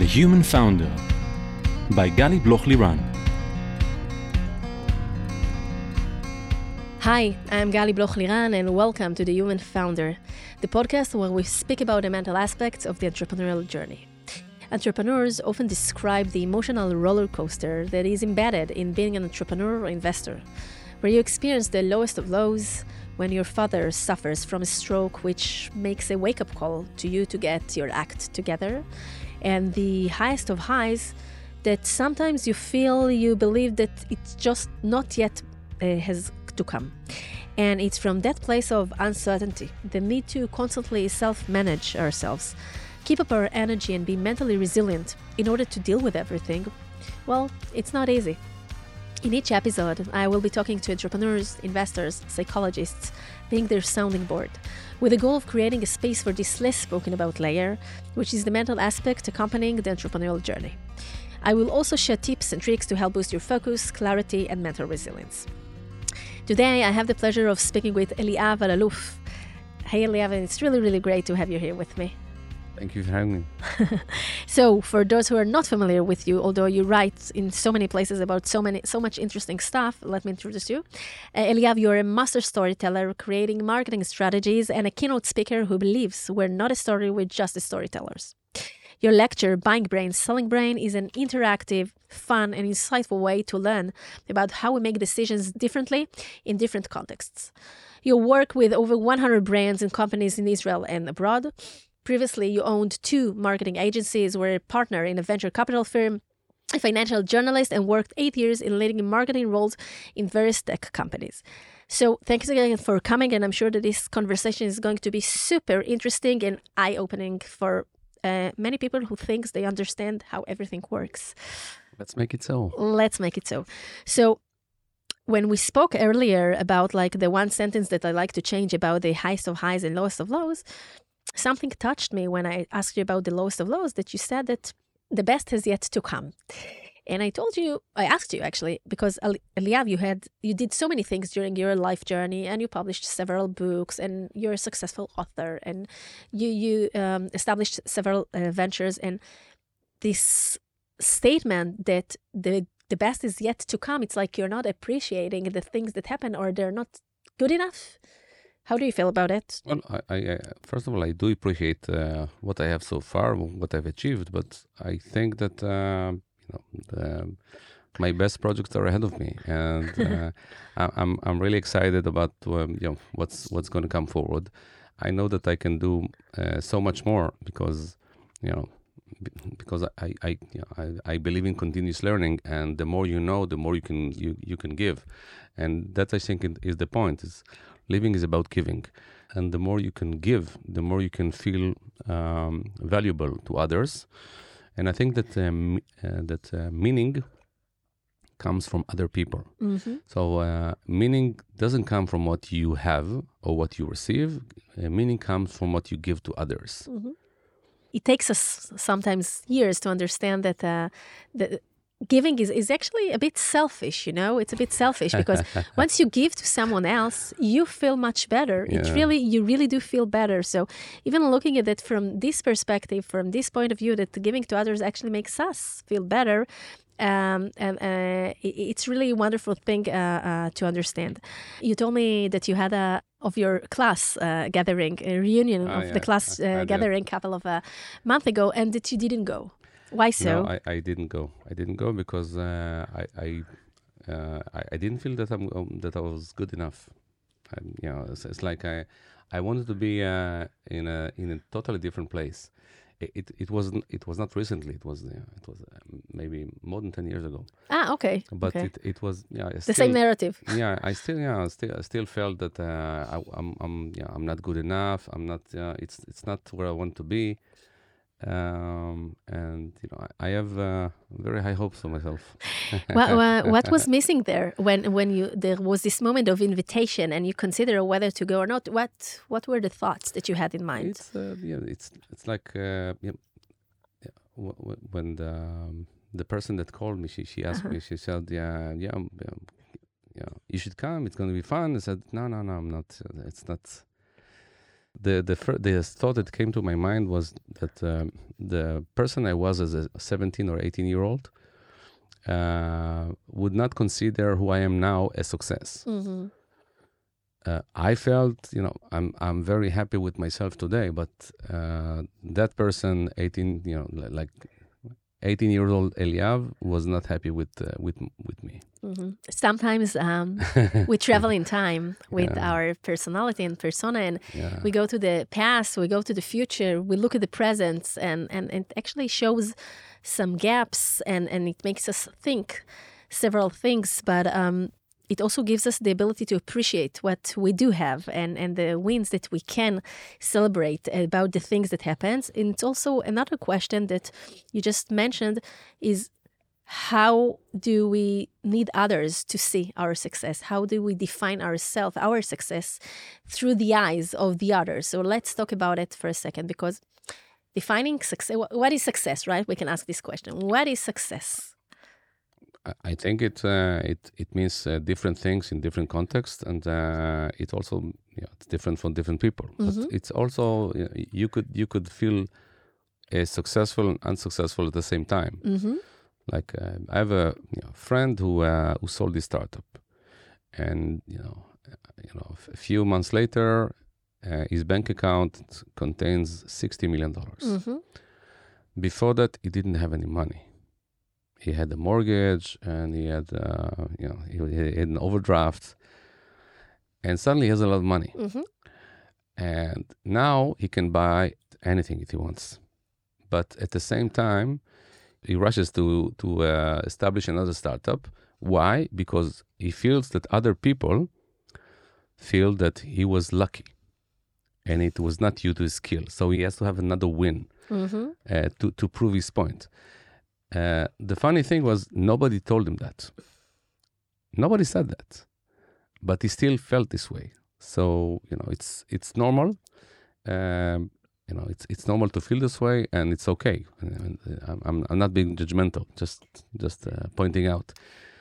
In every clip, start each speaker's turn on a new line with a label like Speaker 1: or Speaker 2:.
Speaker 1: The Human Founder by Gali Bloch Liran.
Speaker 2: Hi, I'm Gali Bloch Liran, and welcome to The Human Founder, the podcast where we speak about the mental aspects of the entrepreneurial journey. Entrepreneurs often describe the emotional roller coaster that is embedded in being an entrepreneur or investor, where you experience the lowest of lows, when your father suffers from a stroke, which makes a wake up call to you to get your act together, and the highest of highs that sometimes you feel you believe that it's just not yet uh, has to come. And it's from that place of uncertainty, the need to constantly self manage ourselves, keep up our energy, and be mentally resilient in order to deal with everything. Well, it's not easy. In each episode, I will be talking to entrepreneurs, investors, psychologists, being their sounding board, with the goal of creating a space for this less spoken about layer, which is the mental aspect accompanying the entrepreneurial journey. I will also share tips and tricks to help boost your focus, clarity, and mental resilience. Today, I have the pleasure of speaking with Eliav Alaluf. Hey, Eliav, and it's really, really great to have you here with me.
Speaker 3: Thank you for having me.
Speaker 2: so, for those who are not familiar with you, although you write in so many places about so many, so much interesting stuff, let me introduce you. Uh, Eliav, you're a master storyteller, creating marketing strategies, and a keynote speaker who believes we're not a story, we're just the storytellers. Your lecture, Buying Brain, Selling Brain, is an interactive, fun, and insightful way to learn about how we make decisions differently in different contexts. You work with over 100 brands and companies in Israel and abroad. Previously, you owned two marketing agencies, were a partner in a venture capital firm, a financial journalist, and worked eight years in leading marketing roles in various tech companies. So, thanks again for coming, and I'm sure that this conversation is going to be super interesting and eye opening for uh, many people who thinks they understand how everything works.
Speaker 3: Let's make it so.
Speaker 2: Let's make it so. So, when we spoke earlier about like the one sentence that I like to change about the highest of highs and lowest of lows, something touched me when I asked you about the lowest of lows that you said that the best has yet to come. And I told you, I asked you actually, because Eliav, you had, you did so many things during your life journey, and you published several books, and you're a successful author, and you you um, established several uh, ventures, and this statement that the the best is yet to come. It's like you're not appreciating the things that happen, or they're not good enough. How do you feel about it?
Speaker 3: Well, I, I first of all, I do appreciate uh, what I have so far, what I've achieved, but I think that uh, you know the, my best projects are ahead of me, and uh, I, am I'm really excited about um, you know what's what's going to come forward. I know that I can do uh, so much more because you know because I I, you know, I, I believe in continuous learning, and the more you know, the more you can you, you can give, and that I think is the point. Is living is about giving. And the more you can give, the more you can feel um, valuable to others. And I think that um, uh, that uh, meaning comes from other people. Mm-hmm. So uh, meaning doesn't come from what you have or what you receive. Uh, meaning comes from what you give to others. Mm-hmm.
Speaker 2: It takes us sometimes years to understand that uh, the giving is, is actually a bit selfish you know it's a bit selfish because once you give to someone else you feel much better yeah. it really you really do feel better so even looking at it from this perspective from this point of view that giving to others actually makes us feel better um, and uh, it's really a wonderful thing uh, uh, to understand. You told me that you had a of your class uh, gathering, a reunion oh, of yeah. the class uh, gathering a couple of a uh, month ago, and that you didn't go. Why so?
Speaker 3: No, I, I didn't go. I didn't go because uh, I I, uh, I, I didn't feel that I'm um, that I was good enough. I, you know, it's, it's, like I I wanted to be uh, in a in a totally different place. It, it, it wasn't it was not recently it was it was uh, maybe more than 10 years ago
Speaker 2: ah okay
Speaker 3: but
Speaker 2: okay.
Speaker 3: it, it was yeah
Speaker 2: the same narrative
Speaker 3: yeah i still yeah I still I still felt that uh, I, am I'm, I'm yeah i'm not good enough i'm not uh, it's it's not where i want to be um, and you know I, have uh, very high hopes for myself.
Speaker 2: what, what was missing there when when you there was this moment of invitation and you consider whether to go or not? What what were the thoughts that you had in mind?
Speaker 3: It's uh, yeah, it's it's like uh, when the um, the person that called me, she she asked -huh. me, she said, yeah, yeah, yeah, yeah, you should come. It's going to be fun. I said, no, no, no, I'm not. It's not the the fir- the thought that came to my mind was that um, the person I was as a 17 or 18 year old uh, would not consider who I am now a success.
Speaker 2: Mm-hmm.
Speaker 3: Uh, I felt, you know, I'm I'm very happy with myself today, but uh, that person, 18, you know, like 18 year old Eliav, was not happy with uh, with with me.
Speaker 2: Mm-hmm. Sometimes um, we travel in time with
Speaker 3: Yeah.
Speaker 2: our personality and persona, and
Speaker 3: Yeah.
Speaker 2: we go to the past, we go to the future, we look at the present, and, and it actually shows some gaps and, and it makes us think several things. But um, it also gives us the ability to appreciate what we do have and, and the wins that we can celebrate about the things that happens. And it's also another question that you just mentioned is how do we need others to see our success? How do we define ourselves, our success, through the eyes of the others? So let's talk about it for a second because defining success, what is success, right? We can ask this question. What is success?
Speaker 3: I- think it uh, it it means uh, different things in different contexts, and uh, it also you know, it's different for different people.
Speaker 2: Mhm.
Speaker 3: But it's also you, know, you could you could feel successful and unsuccessful at the same time.
Speaker 2: Mm-hmm.
Speaker 3: Like uh, I have a you know, friend who uh, who sold his startup, and you know uh, you know a few months later, uh, his bank account contains sixty million dollars.
Speaker 2: Mm-hmm.
Speaker 3: Before that, he didn't have any money. He had the mortgage and he had, uh, you know, he, he had an overdraft, and suddenly he has a lot of money.
Speaker 2: Mm-hmm.
Speaker 3: And now he can buy anything if he wants, but at the same time, he rushes to to uh, establish another startup. Why? Because he feels that other people feel that he was lucky, and it was not due to his skill. So he has to have another win
Speaker 2: Mm-hmm.
Speaker 3: uh, to to prove his point. Uh, the funny thing was nobody told him that. Nobody said that, but he still felt this way. So you know, it's it's normal. Um, you know, it's it's normal to feel this way, and it's okay. Uh, I'm- I'm I'm not being judgmental. Just just uh, pointing out.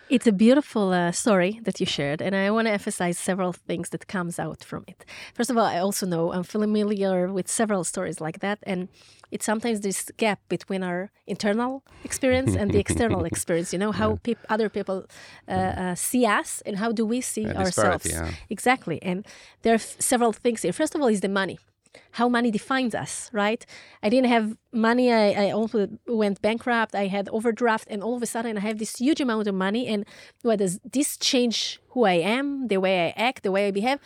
Speaker 2: It's a beautiful uh, story that you shared, and I want to emphasize several things that comes out from it. First of all, I also know I'm familiar with several stories like that, and it's sometimes this gap between our internal experience and the external experience. You know how peop- other people uh, uh, see us, and how do we see ourselves?
Speaker 3: yeah.
Speaker 2: Exactly, and there are f- several things here. First of all, is the money. How money defines us, right? I didn't have money. I, I also went bankrupt. I had overdraft, and all of a sudden, I have this huge amount of money. And what does this change who I am, the way I act, the way I behave?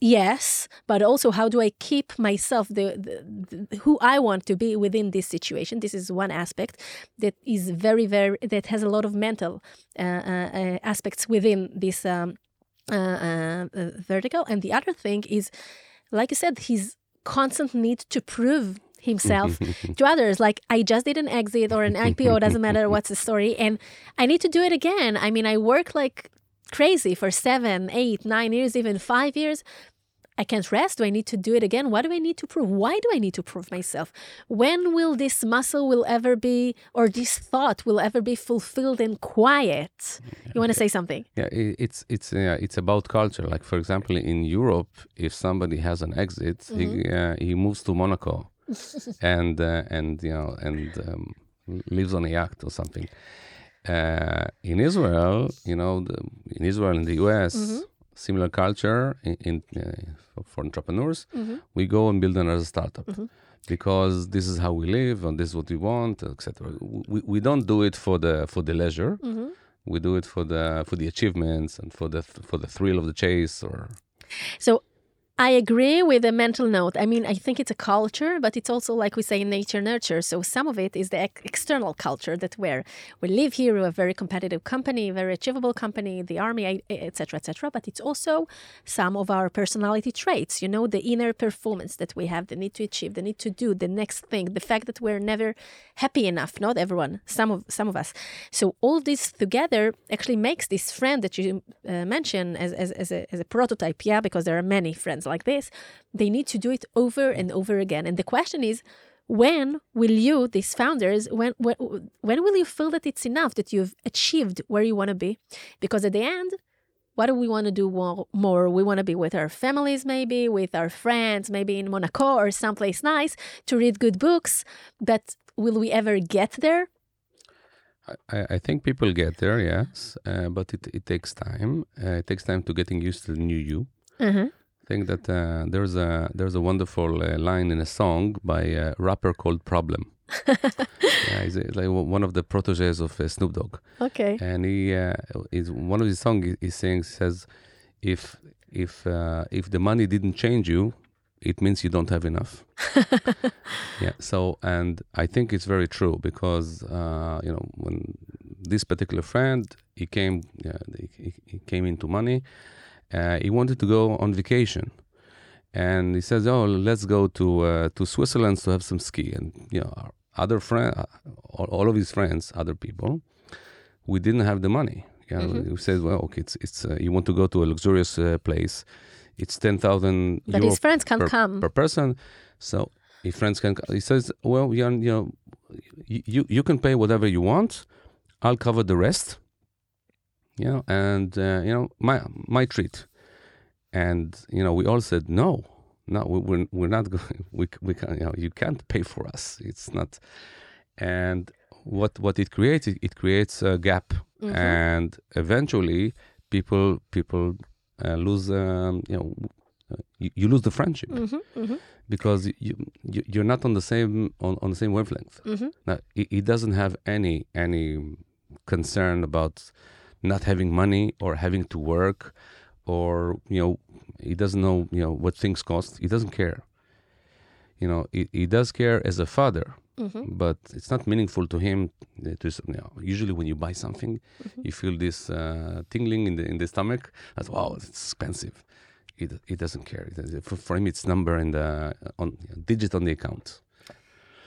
Speaker 2: Yes, but also how do I keep myself the, the, the who I want to be within this situation? This is one aspect that is very very that has a lot of mental uh, uh, uh, aspects within this um, uh, uh, vertical. And the other thing is, like I said, his constant need to prove himself to others. Like I just did an exit or an IPO, doesn't matter what's the story, and I need to do it again. I mean, I work like crazy for seven, eight, nine years, even five years. I can't rest. Do I need to do it again? What do I need to prove? Why do I need to prove myself? When will this muscle will ever be, or this thought will ever be fulfilled and quiet? You want to say something?
Speaker 3: Yeah, it's it's uh, it's about culture. Like for example, in Europe, if somebody has an exit, he uh, he moves to Monaco, and uh, and you know and um, lives on a yacht or something. Uh, in Israel, you know, the, in Israel in the U.S., similar culture in, in uh, for, for entrepreneurs. Mm-hmm. We go and build another startup. Mm-hmm. Because this is how we live, and this is what we want, etc. We, we don't do it for the for the leisure mm-hmm. we do it for the for the achievements and for the for the thrill of the chase or
Speaker 2: So I agree with the mental note. I mean, I think it's a culture, but it's also like we say nature nurture. So some of it is the ex- external culture that where we live here, we're a very competitive company, very achievable company, the army, etc., etc. But it's also some of our personality traits. You know, the inner performance that we have, the need to achieve, the need to do the next thing, the fact that we're never happy enough. Not everyone, some of some of us. So all this together actually makes this friend that you uh, mentioned as, as, as, a, as a prototype, yeah, because there are many friends like this. They need to do it over and over again. And the question is, when will you, these founders, when, when when will you feel that it's enough that you've achieved where you want to be? Because at the end, what do we want to do more? We want to be with our families, maybe with our friends, maybe in Monaco or someplace nice to read good books. But will we ever get there?
Speaker 3: I, I think people get there, yes, uh, but it, it takes time. Uh, it takes time to getting used to the new you.
Speaker 2: Uh-huh.
Speaker 3: I think that uh, there's a there's a wonderful uh, line in a song by a rapper called Problem. yeah, he's like one of the proteges of uh, Snoop Dogg.
Speaker 2: Okay.
Speaker 3: And he uh, is one of his songs. He, he sings says, "If if uh, if the money didn't change you, it means you don't have enough." yeah. So, and I think it's very true because uh, you know when this particular friend he came he, he came into money, uh, he wanted to go on vacation and he says, "Oh, let's go to uh, to Switzerland to have some ski." And you know, our other friend, uh, all, of his friends, other people, we didn't have the money. Yeah, mm-hmm. we said, "Well, okay, it's it's uh, you want to go to a luxurious uh, place, it's ten thousand.
Speaker 2: But his friends can
Speaker 3: per,
Speaker 2: come
Speaker 3: per person, so if friends can. He says, "Well, you know, you you can pay whatever you want. I'll cover the rest." You know, and uh, you know my my treat and you know we all said no no we're, we're not going we, we can you know you can't pay for us it's not and what what it creates it, it creates a gap mm-hmm. and eventually people people uh, lose um, you know you, you, lose the friendship
Speaker 2: mm-hmm, mm-hmm.
Speaker 3: because you, you you're not on the same on, on the same wavelength
Speaker 2: mm-hmm.
Speaker 3: now he, he doesn't have any any concern about not having money or having to work or you know he doesn't know you know what things cost. He doesn't care. You know he, he does care as a father
Speaker 2: mm-hmm.
Speaker 3: but it's not meaningful to him to you know, usually when you buy something mm-hmm. you feel this uh, tingling in the in the stomach. As wow it's expensive. He, he doesn't care. For, for him it's number in the on digit on the account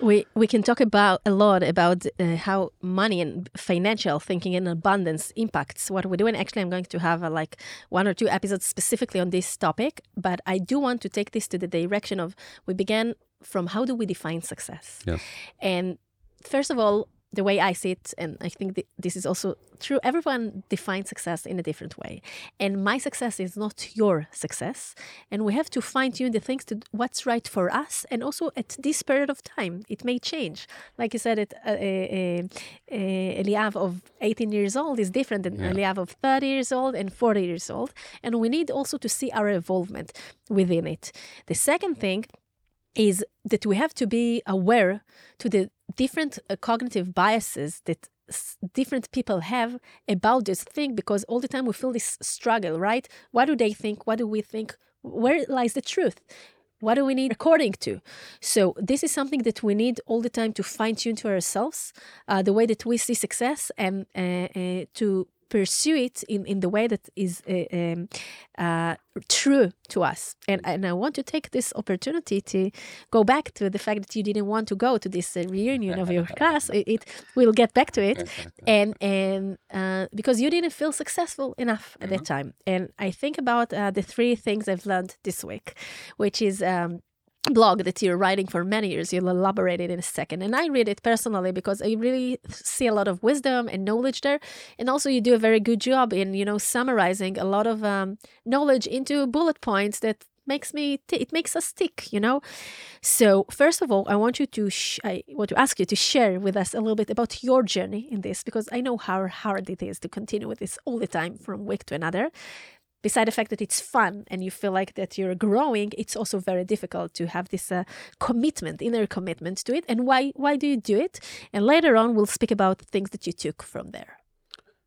Speaker 2: we we can talk about a lot about uh, how money and financial thinking and abundance impacts what we do. And actually, I'm going to have uh, like one or two episodes specifically on this topic. But I do want to take this to the direction of we began from how do we define success,
Speaker 3: yes.
Speaker 2: and first of all, the way I see it, and I think this is also true, everyone defines success in a different way. And my success is not your success. And we have to fine tune the things to what's right for us. And also at this period of time, it may change. Like you said, it, uh, uh, uh, Eliav of 18 years old is different than yeah. Eliav of 30 years old and 40 years old. And we need also to see our involvement within it. The second thing is that we have to be aware to the different uh, cognitive biases that s- different people have about this thing because all the time we feel this struggle right? What do they think? What do we think? Where lies the truth? What do we need according to? So this is something that we need all the time to fine tune to ourselves uh, the way that we see success and uh, uh to pursue it in, in the way that is uh, um, uh, true to us. And, and I want to take this opportunity to go back to the fact that you didn't want to go to this uh, reunion of your class. It, it, we'll get back to it, and and uh, because you didn't feel successful enough at mm-hmm. that time. And I think about uh, the three things I've learned this week, which is. Um, blog that you're writing for many years. You'll elaborate it in a second. And I read it personally because I really see a lot of wisdom and knowledge there. And also you do a very good job in, you know, summarizing a lot of um, knowledge into bullet points that makes me t- it makes us tick you know so first of all i want you to sh- i want to ask you to share with us a little bit about your journey in this because i know how hard it is to continue with this all the time from week to another beside the fact that it's fun and you feel like that you're growing it's also very difficult to have this uh, commitment inner commitment to it and why why do you do it and later on we'll speak about things that you took from there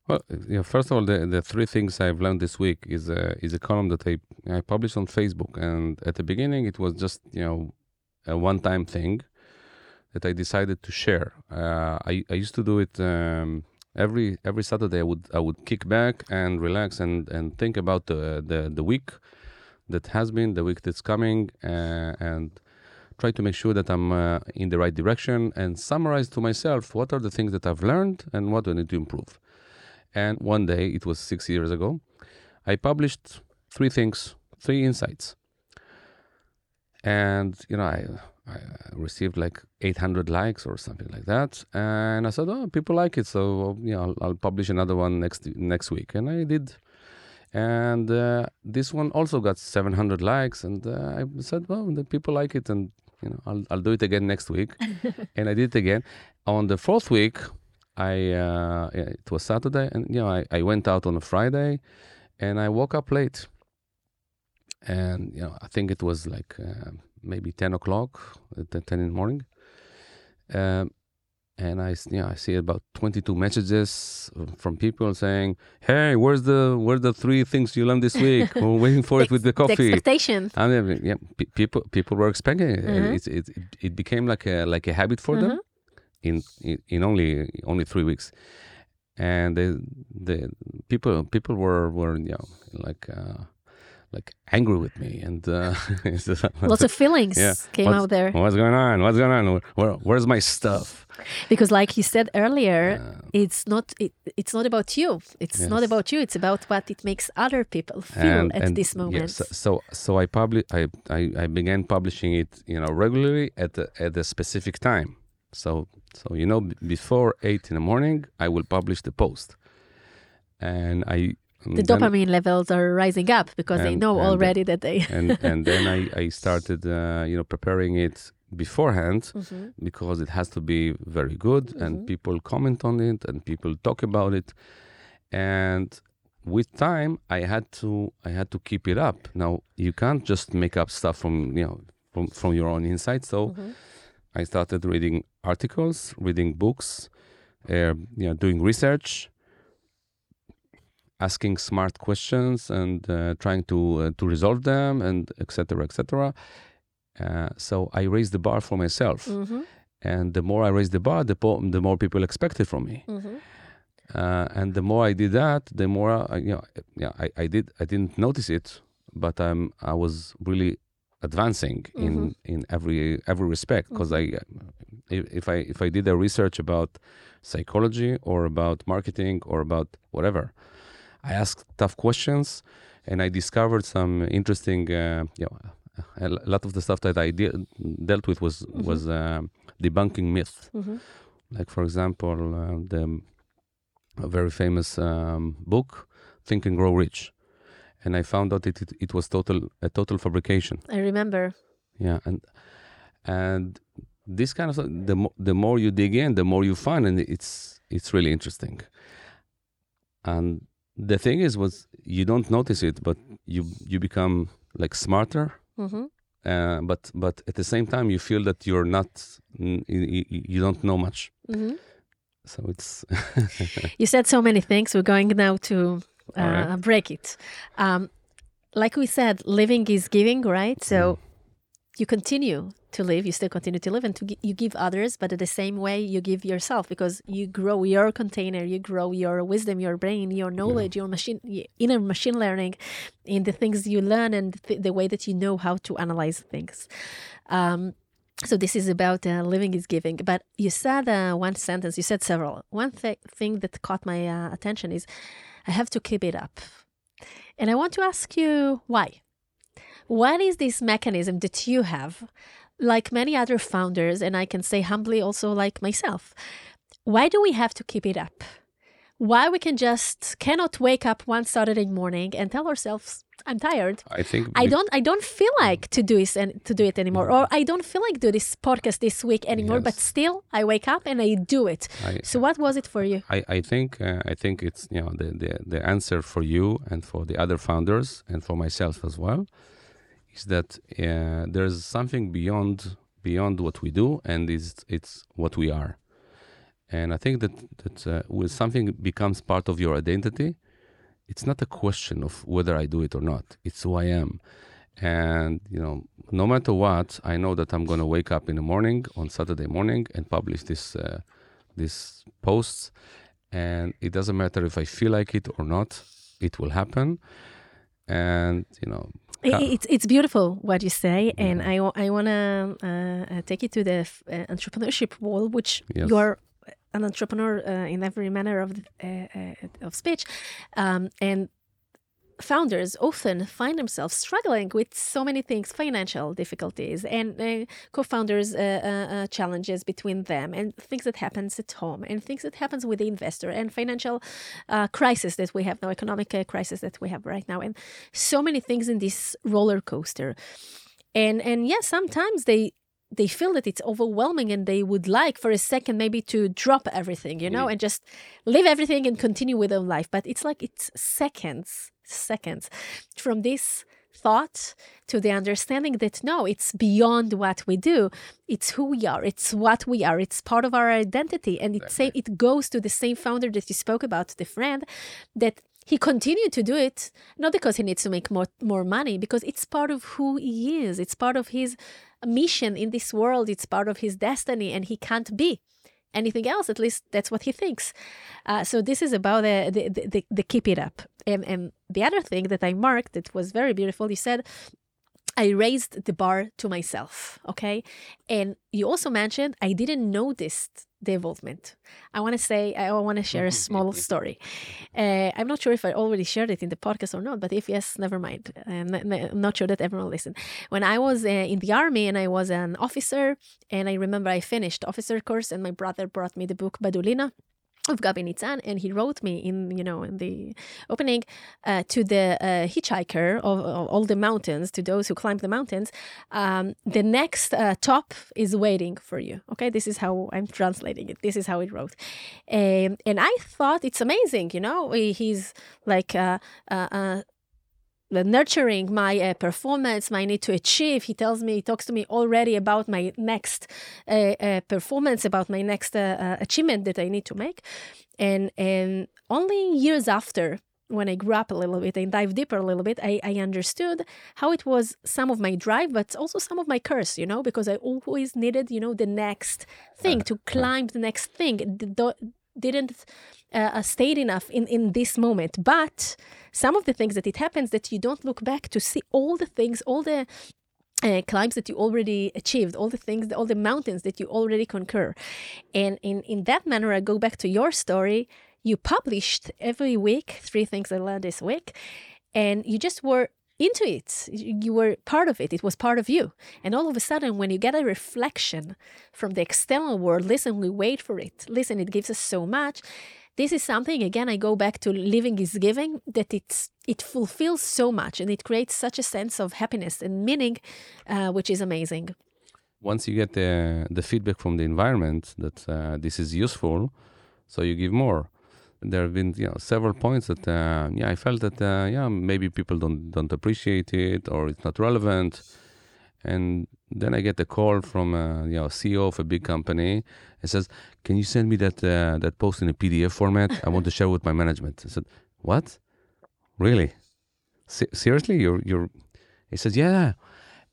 Speaker 3: well, first of all, the, the three things I've learned this week is a, is a column that I, I published on Facebook. And at the beginning, it was just, you know, a one time thing that I decided to share. Uh, I, I used to do it um, every every Saturday I would I would kick back and relax and and think about the the, the week that has been, the week that's coming, uh, and try to make sure that I'm uh, in the right direction and summarize to myself what are the things that I've learned and what do I need to improve. And one day, it was six years ago, I published three things, three insights. And you know, I I received like 800 likes or something like that, and I said, "Oh, people like it, so you know, I'll, I'll, publish another one next next week." And I did, and uh, this one also got 700 likes and uh, i said well the people like it and you know i'll, I'll do it again next week and i did it again on the fourth week i uh, it was saturday and you know I, I went out on a friday and i woke up late and you know i think it was like uh, maybe 10 o'clock uh, 10 in the morning um, and I, you know, I see about 22 messages uh, from people saying, "Hey, where's the where's the three things you learned this week? We're waiting for it with the
Speaker 2: The
Speaker 3: coffee."
Speaker 2: expectation.
Speaker 3: I mean, yeah, pe- people people were expecting it.
Speaker 2: Mhm.
Speaker 3: It, it, it. Became like a like a habit for them
Speaker 2: Mm-hmm.
Speaker 3: in, in in only only three weeks, and the the people people were were you know like. Uh, like angry with me and uh,
Speaker 2: Lots of feelings
Speaker 3: Yeah.
Speaker 2: came
Speaker 3: What's-
Speaker 2: out there.
Speaker 3: What's going on? What's going on? Where, where's my stuff?
Speaker 2: Because, like you said earlier,
Speaker 3: Uh,
Speaker 2: it's not it, it's not about you. It's not about you. It's about what it makes other people feel at this
Speaker 3: yeah,
Speaker 2: moment.
Speaker 3: so, so so I publish I, I I began publishing it you know regularly at the, at a specific time. So so you know before eight in the morning I will publish the post, and I
Speaker 2: the dopamine levels are rising up because they know
Speaker 3: and-
Speaker 2: already that they.
Speaker 3: and and then I I started uh, you know preparing it beforehand
Speaker 2: Mhm.
Speaker 3: because it has to be very good
Speaker 2: Mhm.
Speaker 3: and people comment on it and people talk about it and with time i had to i had to keep it up now you can't just make up stuff from you know from, from your own insight so
Speaker 2: Mhm.
Speaker 3: i started reading articles reading books uh, you know doing research asking smart questions and uh, trying to uh, to resolve them and etc etc uh, so i raised the bar for myself
Speaker 2: Mhm.
Speaker 3: and the more I raised the bar, the, po- the more people expected from me.
Speaker 2: Mhm.
Speaker 3: Uh, and the more I did that, the more I, you know, yeah, I, I did. I didn't notice it, but um, I was really advancing in in every every respect because I, uh, if, if I if I did a research about psychology or about marketing or about whatever, I asked tough questions, and I discovered some interesting, uh, you know, a lot of the stuff that I de- dealt with was was um, debunking myths.
Speaker 2: Mhm.
Speaker 3: Like for example, uh, the a very famous um, book, Think and Grow Rich, and I found out that it, it was total a total fabrication.
Speaker 2: I remember.
Speaker 3: Yeah, and and this kind of stuff, the mo- the more you dig in, the more you find, and it's it's really interesting. And the thing is, was you don't notice it, but you you become like smarter
Speaker 2: Mhm.
Speaker 3: uh, but but at the same time you feel that you're not you, you don't know much
Speaker 2: Mhm.
Speaker 3: so it's
Speaker 2: You said so many things. We're going now to uh,
Speaker 3: right.
Speaker 2: break it. Um, like we said, living is giving, right? So
Speaker 3: Mm.
Speaker 2: you continue to live, you still continue to live, and to you give others, but at the same way you give yourself because you grow your container, you grow your wisdom, your brain, your knowledge, your machine, inner machine learning, in the things you learn and th- the way that you know how to analyze things. Um, so this is about uh, living is giving. But you said uh, one sentence. You said several. One th- thing that caught my uh, attention is, I have to keep it up, and I want to ask you why. What is this mechanism that you have, like many other founders, and I can say humbly also like myself? Why do we have to keep it up? Why we can just cannot wake up one Saturday morning and tell ourselves, "I'm tired.
Speaker 3: i think
Speaker 2: I don't I don't feel like to do this and to do it anymore or I don't feel like do this podcast this week anymore but still I wake up and I do it.
Speaker 3: I,
Speaker 2: So what was it for you?
Speaker 3: I, I think uh, I think it's you know the, the the answer for you and for the other founders and for myself as well is that uh, there's something beyond beyond what we do and is it's what we are. And I think that that uh, when something becomes part of your identity it's not a question of whether I do it or not. It's who I am. And you know no matter what I know that I'm going to wake up in the morning on Saturday morning and publish this uh, this posts and it doesn't matter if I feel like it or not it will happen. And you know
Speaker 2: It's it's beautiful what you say, and I I want to uh, uh, take you to the f- uh, entrepreneurship wall, which
Speaker 3: Yes.
Speaker 2: you are an entrepreneur uh, in every manner of the, uh, uh, of speech, um, and founders often find themselves struggling with so many things financial difficulties and uh, co-founders uh, uh, uh, challenges between them and things that happens at home and things that happens with the investor and financial uh, crisis that we have now economic uh, crisis that we have right now and so many things in this roller coaster and and yes sometimes they they feel that it's overwhelming and they would like for a second maybe to drop everything you know
Speaker 3: Yeah.
Speaker 2: and just leave everything and continue with their life but it's like it's seconds seconds. From this thought to the understanding that no it's beyond what we do. It's who we are. It's what we are. It's part of our identity. And it same it goes to the same founder that you spoke about the friend that he continued to do it not because he needs to make more more money because it's part of who he is. It's part of his mission in this world. It's part of his destiny and he can't be anything else at least that's what he thinks uh, so this is about the, the, the, the, keep it up and, and the other thing that i marked that was very beautiful you said I raised the bar to myself, okay? And you also mentioned I didn't notice the evolvement. I want to say, I want to share a small story. Uh, I'm not sure if I already shared it in the podcast or not, but if yes, never mind. And I'm n- I'm not sure that everyone listened. When I was uh, in the army and I was an officer, and I remember I finished officer course, and my brother brought me the book Badulina of Gabi Nitzan, and he wrote me in you know in the opening uh, to the uh, hitchhiker of, of all the mountains to those who climb the mountains. Um, the next uh, top is waiting for you. Okay, this is how I'm translating it. This is how it wrote, um, and I thought it's amazing. You know, he's like. Nurturing my uh, performance, my need to achieve. He tells me, he talks to me already about my next uh, uh, performance, about my next uh, uh, achievement that I need to make. And, and only years after, when I grew up a little bit and dive deeper a little bit, I, I understood how it was some of my drive, but also some of my curse, you know, because I always needed, you know, the next thing to climb the next thing. D- didn't uh, stayed enough in, in this moment. But some of the things that it happens that you don't look back to see all the things, all the uh, climbs that you already achieved, all the things, all the mountains that you already conquer. And in, in that manner, I go back to your story. You published every week three things I learned this week, and you just were into it. You were part of it. It was part of you. And all of a sudden, when you get a reflection from the external world, listen, we wait for it. Listen, it gives us so much. This is something again. I go back to living is giving. That it's it fulfills so much, and it creates such a sense of happiness and meaning, uh, which is amazing.
Speaker 3: Once you get the the feedback from the environment that uh, this is useful, so you give more. There have been you know several points that uh, yeah I felt that uh, yeah maybe people don't don't appreciate it or it's not relevant, and then I get a call from uh, you know CEO of a big company and says, "Can you send me that uh, that post in a PDF format? I want to share with my management." I said, "What? Really? Se- seriously? You're you're?" He says, "Yeah."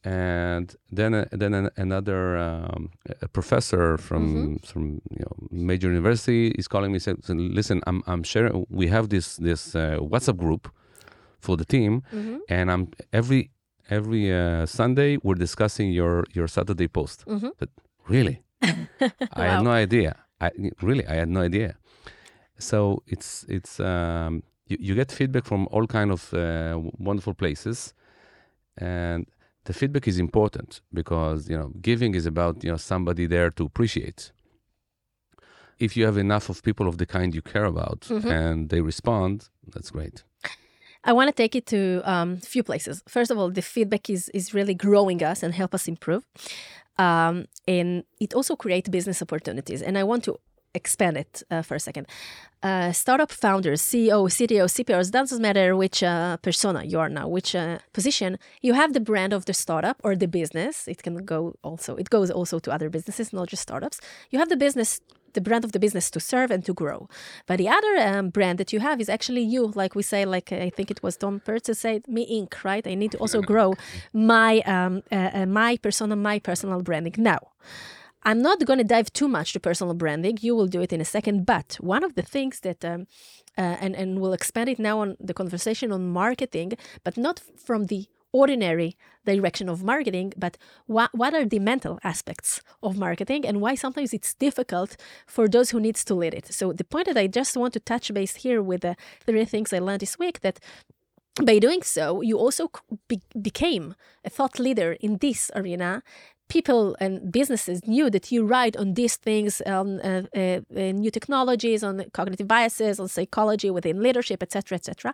Speaker 3: And then uh, then an, another um, a professor from from you know major university is calling me said, "Listen, I'm I'm sharing. We have this this uh, WhatsApp group for the team, and I'm every every uh, Sunday we're discussing your your Saturday post." But really, I had no idea. I really I had no idea. So it's it's um, you, you get feedback from all kind of uh, wonderful places, and the feedback is important because you know giving is about you know somebody there to appreciate. If you have enough of people of the kind you care about and they respond, that's great.
Speaker 2: I want to take it to a um, few places. First of all, the feedback is is really growing us and help us improve, um, and it also creates business opportunities. And I want to expand it uh, for a second. Uh, startup founders, CEO, CTO, CPOs, doesn't matter which uh, persona you are now, which uh, position, you have the brand of the startup or the business. It can go also, it goes also to other businesses, not just startups. You have the business, the brand of the business to serve and to grow. But the other um, brand that you have is actually you, like we say, like I think it was Tom Peters who said, me Inc., right? I need to also grow my, um, uh, uh, my persona, my personal branding. Now, I'm not going to dive too much to personal branding. You will do it in a second. But one of the things that, um, uh, and and we'll expand it now on the conversation on marketing, but not from the ordinary direction of marketing, but what what are the mental aspects of marketing and why sometimes it's difficult for those who needs to lead it. So the point that I just want to touch base here with the three things I learned this week that by doing so, you also be- became a thought leader in this arena people and businesses knew that you write on these things, on uh, uh, uh, new technologies, on cognitive biases, on psychology within leadership, etc., etc.,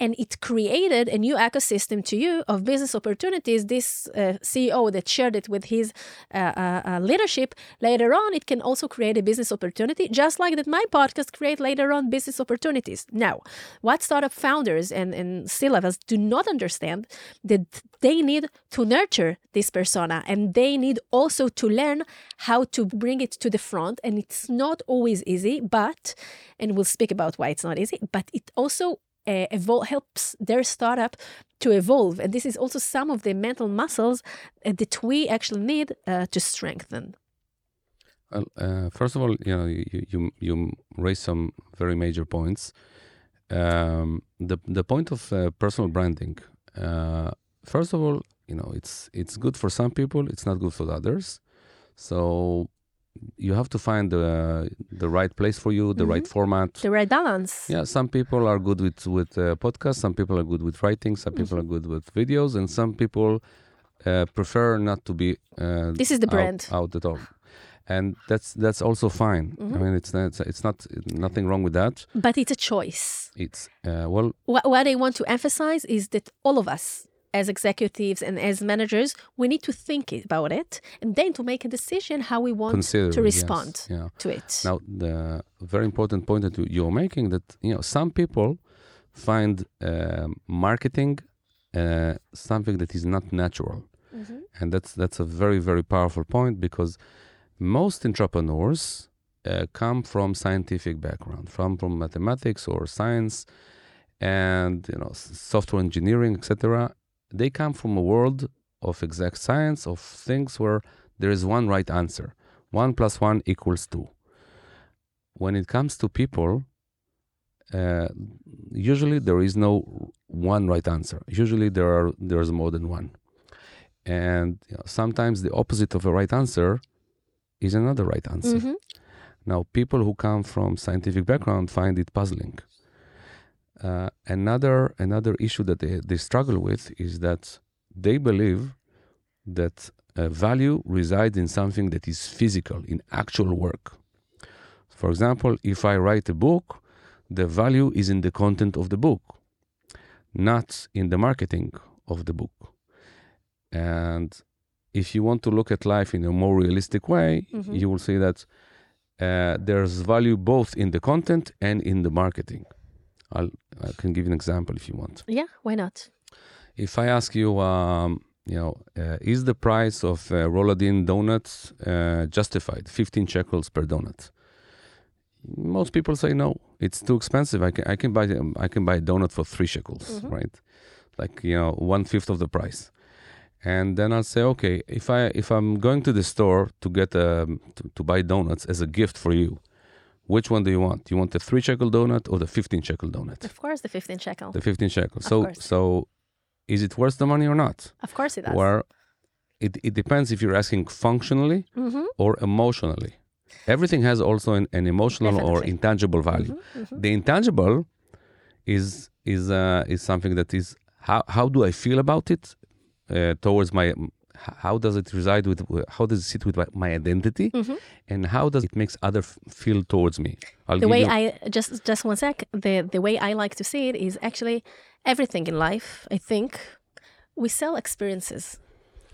Speaker 2: and it created a new ecosystem to you of business opportunities. This uh, CEO that shared it with his uh, uh, leadership later on, it can also create a business opportunity, just like that my podcast create later on business opportunities. Now, what startup founders and, and C levels do not understand that they need to nurture this persona and they need also to learn how to bring it to the front. And it's not always easy, but, and we'll speak about why it's not easy, but it also uh, evol- helps their startup to evolve. And this is also some of the mental muscles uh, that we actually need uh, to strengthen.
Speaker 3: Well, first of all, you know, you, you, you raise some very major points. Um, the, the point of personal branding, uh, first of all, you know it's it's good for some people it's not good for others. So you have to find the the right place for you the mm-hmm. right format.
Speaker 2: The right balance.
Speaker 3: Yeah some people are good with with uh, podcasts some people are good with writing some people mm-hmm. are good with videos and some people uh, prefer not to be uh,
Speaker 2: this is the brand.
Speaker 3: out, out at all. And that's that's also fine. Mm-hmm. i mean it's not it's not nothing wrong with that.
Speaker 2: But it's a choice.
Speaker 3: It's uh, well
Speaker 2: what, what i want to emphasize is that all of us as executives and as managers, we need to think about it and then to make a decision how we want Consider, to respond yes, yeah. to it.
Speaker 3: Now, the very important point that you're making that you know some people find uh, marketing uh, something that is not natural, mm-hmm. and that's that's a very very powerful point because most entrepreneurs uh, come from scientific background, from from mathematics or science, and you know software engineering, etc they come from a world of exact science, of things where there is one right answer. One plus one equals two. When it comes to people, uh, usually there is no one right answer. Usually there are there's more than one, and you know, sometimes the opposite of a right answer is another right answer. Mm-hmm. Now, people who come from scientific background find it puzzling uh, another another issue that they, they struggle with is that they believe that uh, value resides in something that is physical, in actual work. For example, if I write a book, the value is in the content of the book, not in the marketing of the book. And if you want to look at life in a more realistic way, mm-hmm. you will see that uh, there's value both in the content and in the marketing. I'll, I can give you an example if you want.
Speaker 2: Yeah, why not?
Speaker 3: If I ask you, um, you know, uh, is the price of uh, Roladin donuts uh, justified? 15 shekels per donut. Most people say no. It's too expensive. I can I can buy I can buy a donut for three shekels, mm-hmm. right? Like you know, one fifth of the price. And then I'll say, okay, if I if I'm going to the store to get a, um, to, to buy donuts as a gift for you, which one do you want? Do you want the three shekel donut or the 15 shekel donut?
Speaker 2: Of course, the 15 shekel.
Speaker 3: The 15 shekel. So, so is it worth the money or not?
Speaker 2: Of course it does.
Speaker 3: Or it, it depends if you're asking functionally mm-hmm. or emotionally. Everything has also an, an emotional Definitely. or intangible value. Mm-hmm, mm-hmm. The intangible is is uh, is something that is how how do I feel about it uh, towards my how does it reside with how does it sit with my identity? Mm-hmm. and how does it makes other feel towards me?
Speaker 2: I'll the way you... i just just one sec. The the way i like to see it is actually everything in life i think we sell experiences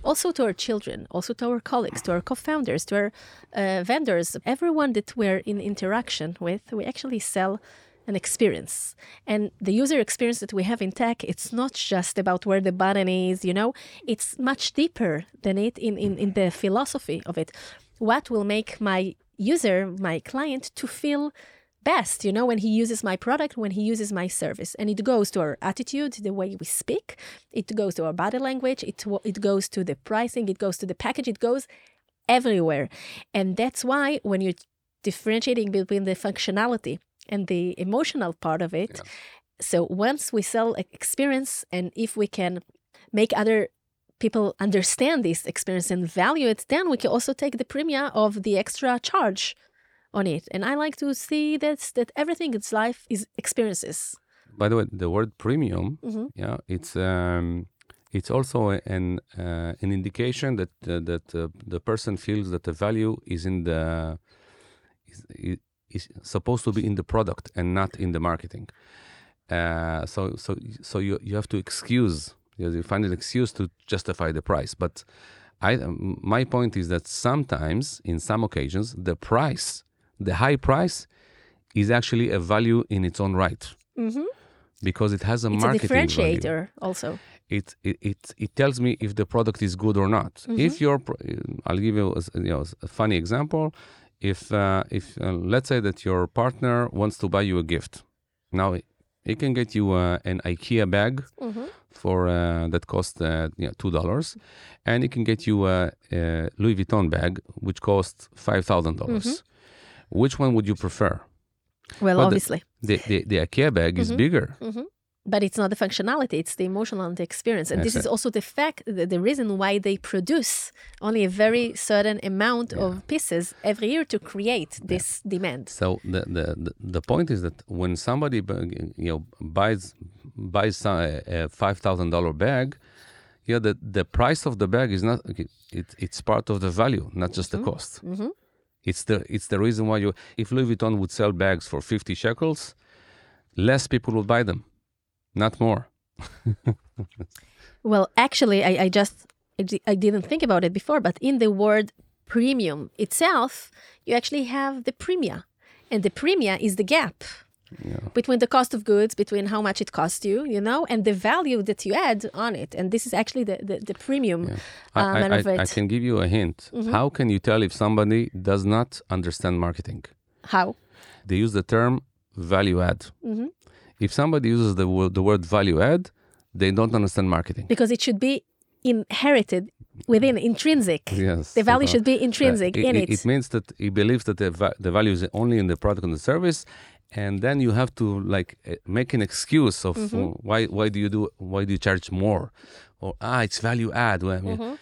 Speaker 2: also to our children also to our colleagues to our co-founders to our uh, vendors. Everyone that we're in interaction with we actually sell an experience. And the user experience that we have in tech, it's not just about where the button is, you know, it's much deeper than it in, in, in the philosophy of it. What will make my user, my client, to feel best, you know, when he uses my product, when he uses my service. And it goes to our attitude, the way we speak, it goes to our body language, it, it goes to the pricing, it goes to the package, it goes everywhere. And that's why when you're differentiating between the functionality and the emotional part of it. Yeah. So once we sell experience, and if we can make other people understand this experience and value it, then we can also take the premium of the extra charge on it. And I like to see that that everything in life is experiences.
Speaker 3: by the way, the word premium,
Speaker 2: Mhm.
Speaker 3: yeah, it's um, it's also an uh, an indication that uh, that uh, the person feels that the value is in the is, is, supposed to be in the product and not in the marketing. Uh, so so so you you have to excuse you, find an excuse to justify the price, but I um, my point is that sometimes in some occasions the price, the high price, is actually a value in its own right
Speaker 2: Mhm.
Speaker 3: because it has a
Speaker 2: It's a
Speaker 3: marketing value.
Speaker 2: differentiator also.
Speaker 3: It, it it it tells me if the product is good or not.
Speaker 2: Mm-hmm.
Speaker 3: If your, I'll give you a, you know a funny example. If uh, if uh, let's say that your partner wants to buy you a gift, now he can get you uh, an IKEA bag
Speaker 2: Mhm.
Speaker 3: for uh, that costs uh, you know, two dollars, and he can get you a, a Louis Vuitton bag which costs five thousand dollars.
Speaker 2: Mm-hmm.
Speaker 3: Which one would you prefer?
Speaker 2: Well,
Speaker 3: the-
Speaker 2: obviously.
Speaker 3: The the, the IKEA bag is
Speaker 2: Mm-hmm.
Speaker 3: bigger.
Speaker 2: But it's not the functionality, it's the emotional and the experience. And this is also the fact, the, the reason why they produce only a very certain amount of pieces every year to create this demand.
Speaker 3: So the, the the point is that when somebody you know buys buys a five thousand dollar bag, yeah, the the price of the bag is not it, it's part of the value, not just the mm-hmm. cost. Mm-hmm. It's the it's the reason why you if Louis Vuitton would sell bags for fifty shekels, less people would buy them, not more.
Speaker 2: Well, actually, I, I just I, I didn't think about it before, but in the word premium itself, you actually have the premia, and the premia is the gap between the cost of goods, between how much it costs you, you know, and the value that you add on it. And this is actually the the, the premium
Speaker 3: I,
Speaker 2: um,
Speaker 3: I, I, I can give you a hint. How can you tell if somebody does not understand marketing?
Speaker 2: How?
Speaker 3: they use the term value add.
Speaker 2: Mm-hmm.
Speaker 3: If somebody uses the word, the word value add, they don't understand marketing.
Speaker 2: Because it should be inherited within, intrinsic.
Speaker 3: Yes.
Speaker 2: The value
Speaker 3: So,
Speaker 2: should be
Speaker 3: uh,
Speaker 2: intrinsic in it.
Speaker 3: It means that he believes that the, va- the value is only in the product and the service, and then you have to like uh, make an excuse of
Speaker 2: Mm-hmm.
Speaker 3: uh, why why do you do why do you charge more, or ah it's value add,
Speaker 2: Mm-hmm.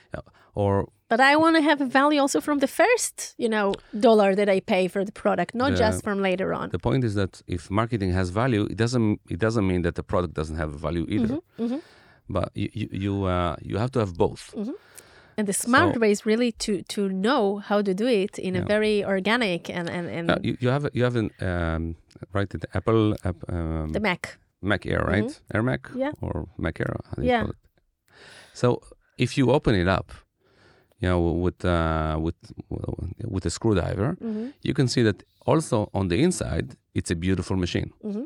Speaker 3: or
Speaker 2: But I want to have a value also from the first, you know, dollar that I pay for the product, not
Speaker 3: The-
Speaker 2: just from later on.
Speaker 3: the point is that if marketing has value, it doesn't it doesn't mean that the product doesn't have value either.
Speaker 2: Mm-hmm,
Speaker 3: But you you you, uh, you have to have both.
Speaker 2: And the smart
Speaker 3: So-
Speaker 2: way is really to to know how to do it in a very organic and and, and
Speaker 3: Uh, you, you have you have an um, right the Apple app, um,
Speaker 2: the Mac.
Speaker 3: Mac Air right Air Mac
Speaker 2: Yeah.
Speaker 3: or Mac Air how do you
Speaker 2: Yeah.
Speaker 3: call it? So if you open it up, you know with uh, with with a screwdriver,
Speaker 2: Mm-hmm.
Speaker 3: you can see that also on the inside it's a beautiful machine.
Speaker 2: Mm-hmm.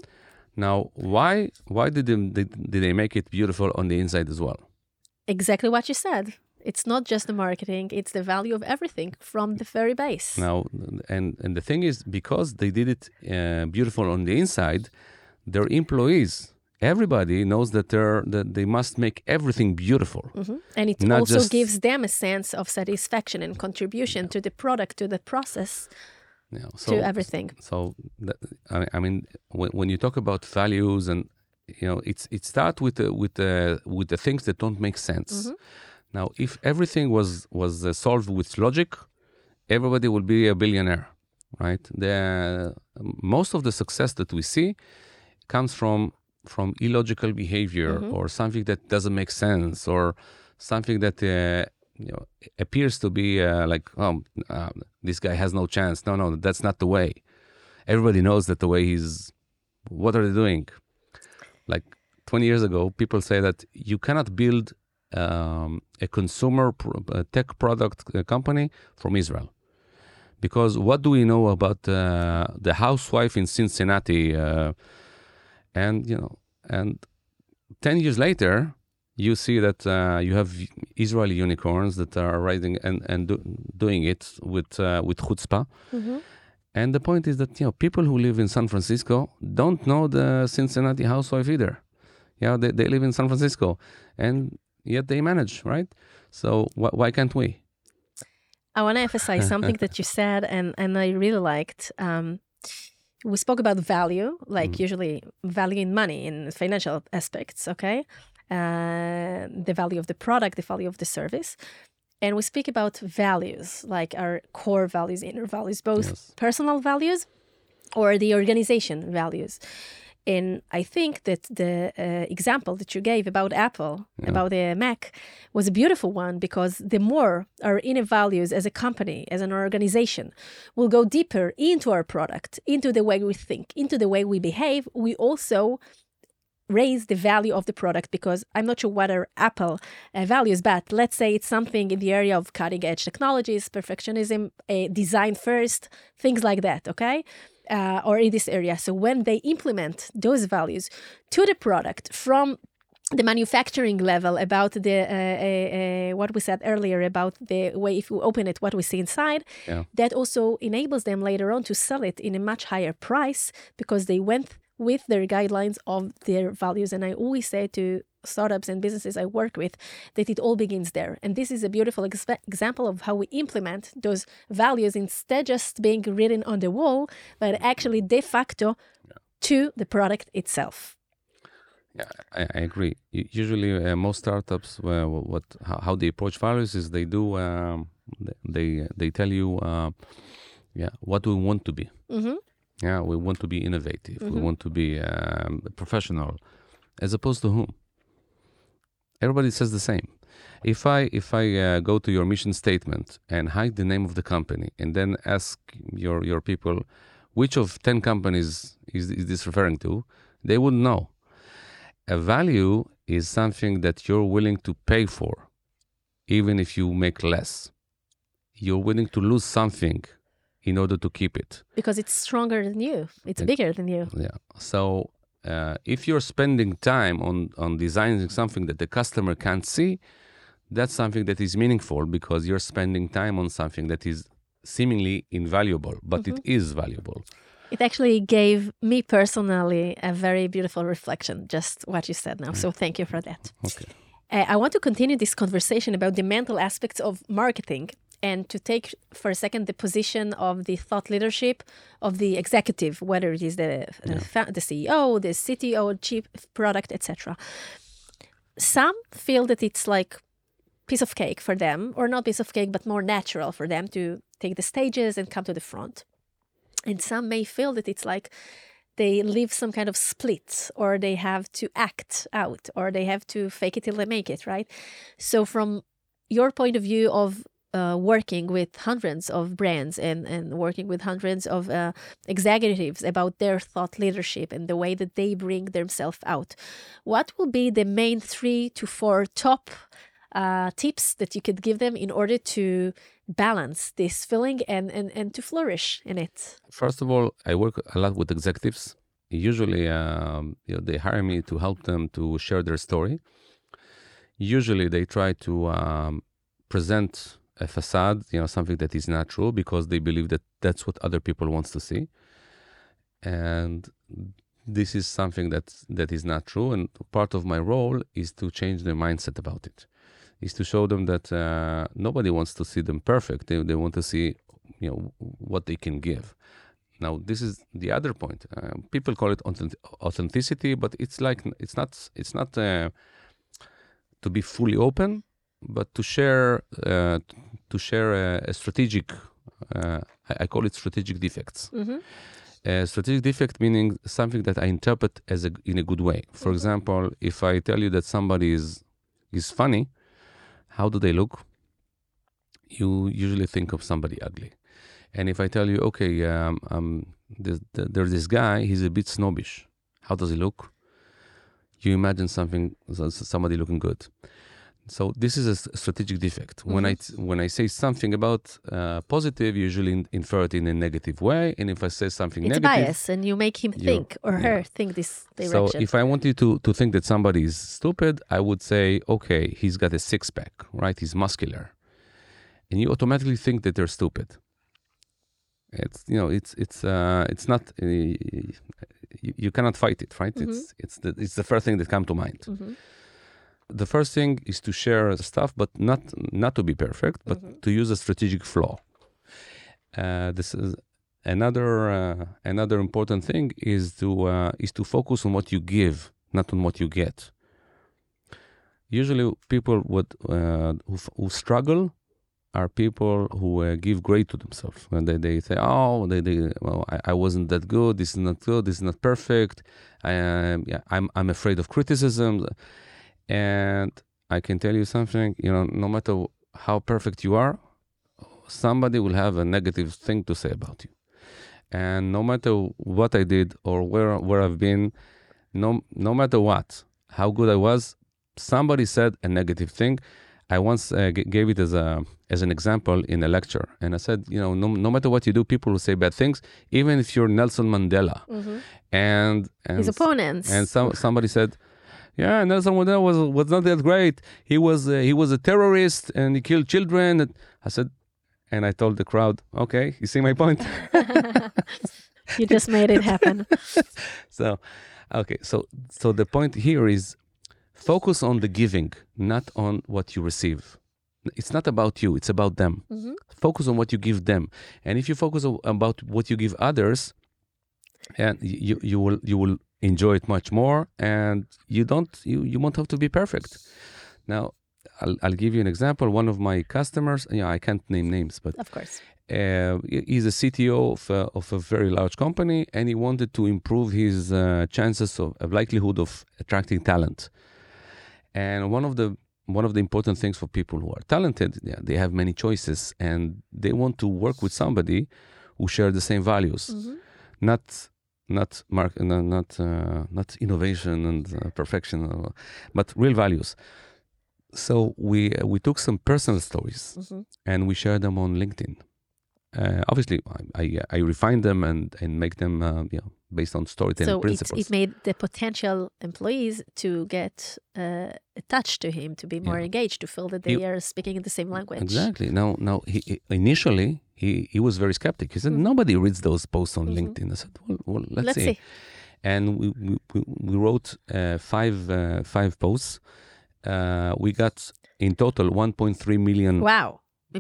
Speaker 3: Now why why did they, did, did they make it beautiful on the inside as well?
Speaker 2: Exactly what you said. It's not just the marketing; it's the value of everything from the very base.
Speaker 3: Now, and and the thing is, because they did it uh, beautiful on the inside, their employees, everybody knows that they're that they must make everything beautiful.
Speaker 2: Mhm. And it
Speaker 3: Not
Speaker 2: also
Speaker 3: just-
Speaker 2: gives them a sense of satisfaction and contribution to the product, to the process,
Speaker 3: know, so
Speaker 2: to everything.
Speaker 3: so that, I, I mean, when, when you talk about values and you know, it's it starts with the, with the with the things that don't make sense. Now, if everything was was uh, solved with logic, everybody would be a billionaire, right? The most of the success that we see comes from from illogical behavior or something that doesn't make sense or something that uh, you know appears to be uh, like oh uh, this guy has no chance. No no that's not the way. Everybody knows that the way he's what are they doing? Like 20 years ago people say that you cannot build um, a consumer pro- a tech product uh, company from israel. Because what do we know about uh, the housewife in cincinnati uh, and you know and 10 years later you see that uh, you have israeli unicorns that are riding and, and do, doing it with uh, with chutzpah. And the point is that you know people who live in san francisco don't know the cincinnati housewife either. Yeah they, they live in san francisco and yet they manage right? So wh- why can't we?
Speaker 2: I want to emphasize something that you said, and and I really liked. Um, we spoke about value, like usually value in money, in financial aspects. Okay, uh, the value of the product, the value of the service, and we speak about values, like our core values, inner values, both
Speaker 3: Yes.
Speaker 2: personal values or the organization values. And I think that the uh, example that you gave about Apple,
Speaker 3: Yeah.
Speaker 2: about the Mac, was a beautiful one because the more our inner values as a company, as an organization, will go deeper into our product, into the way we think, into the way we behave, we also raise the value of the product because I'm not sure what are Apple uh, values, but let's say it's something in the area of cutting edge technologies, perfectionism, uh, design first, things like that, okay? Uh, or in this area. So when they implement those values to the product from the manufacturing level about the uh, uh, uh, what we said earlier about the way if we open it what we see inside
Speaker 3: Yeah.
Speaker 2: that also enables them later on to sell it in a much higher price because they went with their guidelines of their values. And i always say to startups and businesses i work with that it all begins there. And this is a beautiful ex- example of how we implement those values instead just being written on the wall but actually de facto to the product itself.
Speaker 3: Yeah, I, I agree. Usually, uh, most startups, uh, what how, how they approach values is they do um, they they tell you, uh, yeah, what we want to be.
Speaker 2: hmm
Speaker 3: Yeah, we want to be innovative. We
Speaker 2: Mhm.
Speaker 3: want to be um, professional, as opposed to whom? Everybody says the same. If I if I uh, go to your mission statement and hide the name of the company and then ask your your people which of ten companies is, is this referring to, they wouldn't know. A value is something that you're willing to pay for, even if you make less. You're willing to lose something in order to keep it.
Speaker 2: because it's stronger than you it's
Speaker 3: Ex-
Speaker 2: bigger than you
Speaker 3: Yeah. So uh, if you're spending time on on designing something that the customer can't see, that's something that is meaningful because you're spending time on something that is seemingly invaluable, but it is valuable.
Speaker 2: It actually gave me personally a very beautiful reflection, just what you said now. So thank you for that.
Speaker 3: Okay.
Speaker 2: Uh, I want to continue this conversation about the mental aspects of marketing and to take for a second the position of the thought leadership of the executive, whether it is the uh, the CEO, the CTO, chief product, etc. Some feel that it's like piece of cake for them, or not piece of cake, but more natural for them to take the stages and come to the front. And some may feel that it's like they live some kind of split or they have to act out or they have to fake it till they make it, right? So, from your point of view of uh, working with hundreds of brands and, and working with hundreds of uh, executives about their thought leadership and the way that they bring themselves out, what will be the main three to four top uh, tips that you could give them in order to balance this feeling and, and, and to flourish in it?
Speaker 3: First of all, I work a lot with executives. Usually, um, you know, they hire me to help them to share their story. Usually, they try to um, present a facade, you know, something that is not true because they believe that that's what other people wants to see, and this is something that that is not true. And part of my role is to change their mindset about it, is to show them that uh, nobody wants to see them perfect. They, they want to see, you know, what they can give. Now, this is the other point. Uh, people call it authenticity, but it's like it's not. It's not uh, to be fully open, but to share uh, to share a, a strategic. Uh, I, call it strategic defects.
Speaker 2: Mm-hmm.
Speaker 3: A strategic defect meaning something that I interpret as a, in a good way. For example, if I tell you that somebody is is funny, how do they look? You usually think of somebody ugly. And if I tell you, okay, um, um, there's, there's this guy, he's a bit snobbish. How does he look? You imagine something, somebody looking good. So this is a strategic defect. When I t- when I say something about uh, positive, usually in- infer it in a negative way, and if I say something
Speaker 2: It's
Speaker 3: negative,
Speaker 2: bias, and you make him
Speaker 3: you-
Speaker 2: think or
Speaker 3: yeah.
Speaker 2: her think this direction.
Speaker 3: so if I want you to, to think that somebody is stupid, I would say, okay, he's got a six pack, right? He's muscular. And you automatically think that they're stupid. It's you know it's it's uh it's not uh, you, you cannot fight it right it's it's the it's the first thing that come to mind
Speaker 2: Mhm.
Speaker 3: The first thing is to share stuff but not not to be perfect but to use a strategic flaw uh, this is another uh, another important thing is to uh, is to focus on what you give not on what you get usually people would uh, who, f- who struggle are people who uh, give grade to themselves when they, they say, "Oh, they, they well, I, I wasn't that good. This is not good. This is not perfect. I am yeah, I'm I'm afraid of criticism." And I can tell you something. You know, no matter how perfect you are, somebody will have a negative thing to say about you. And no matter what I did or where where I've been, no no matter what, how good I was, somebody said a negative thing. I once uh, g- gave it as a as an example in a lecture, and I said, you know, no, no matter what you do, people will say bad things, even if you're Nelson Mandela, and and
Speaker 2: His opponents.
Speaker 3: and some somebody said, yeah, Nelson Mandela was was not that great. He was uh, he was a terrorist and he killed children. And I said, and I told the crowd, okay, you see my point.
Speaker 2: you just made it happen.
Speaker 3: so, okay, so so the point here is focus on the giving, not on what you receive. It's not about you; it's about them. Focus on what you give them, and if you focus on, about what you give others, and you you will you will enjoy it much more, and you don't you you won't have to be perfect. Now, I'll I'll give you an example. One of my customers, yeah, I can't name names, but
Speaker 2: of course.
Speaker 3: uh, he's a CTO of a, of a very large company, and he wanted to improve his uh, chances of, of likelihood of attracting talent. And one of the one of the important things for people who are talented, yeah, they have many choices, and they want to work with somebody who share the same values, not not mark, no, not uh, not innovation and uh, perfection, uh, but real values. So we we took some personal stories and we shared them on LinkedIn. Uh, obviously, I, I I refine them and and make them uh, you know based on storytelling
Speaker 2: So it,
Speaker 3: principles.
Speaker 2: it made the potential employees to get uh, attached to him, to be more
Speaker 3: Yeah.
Speaker 2: engaged, to feel that
Speaker 3: He-
Speaker 2: they are speaking in the same language.
Speaker 3: Exactly. Now, now he, he- initially he, he was very skeptic. He said nobody reads those posts on LinkedIn. I said, well, well let's,
Speaker 2: Mm-hmm. Let's see.
Speaker 3: And we we, we, we wrote uh, five uh, five posts. Uh, we got in total 1.3 million
Speaker 2: Wow,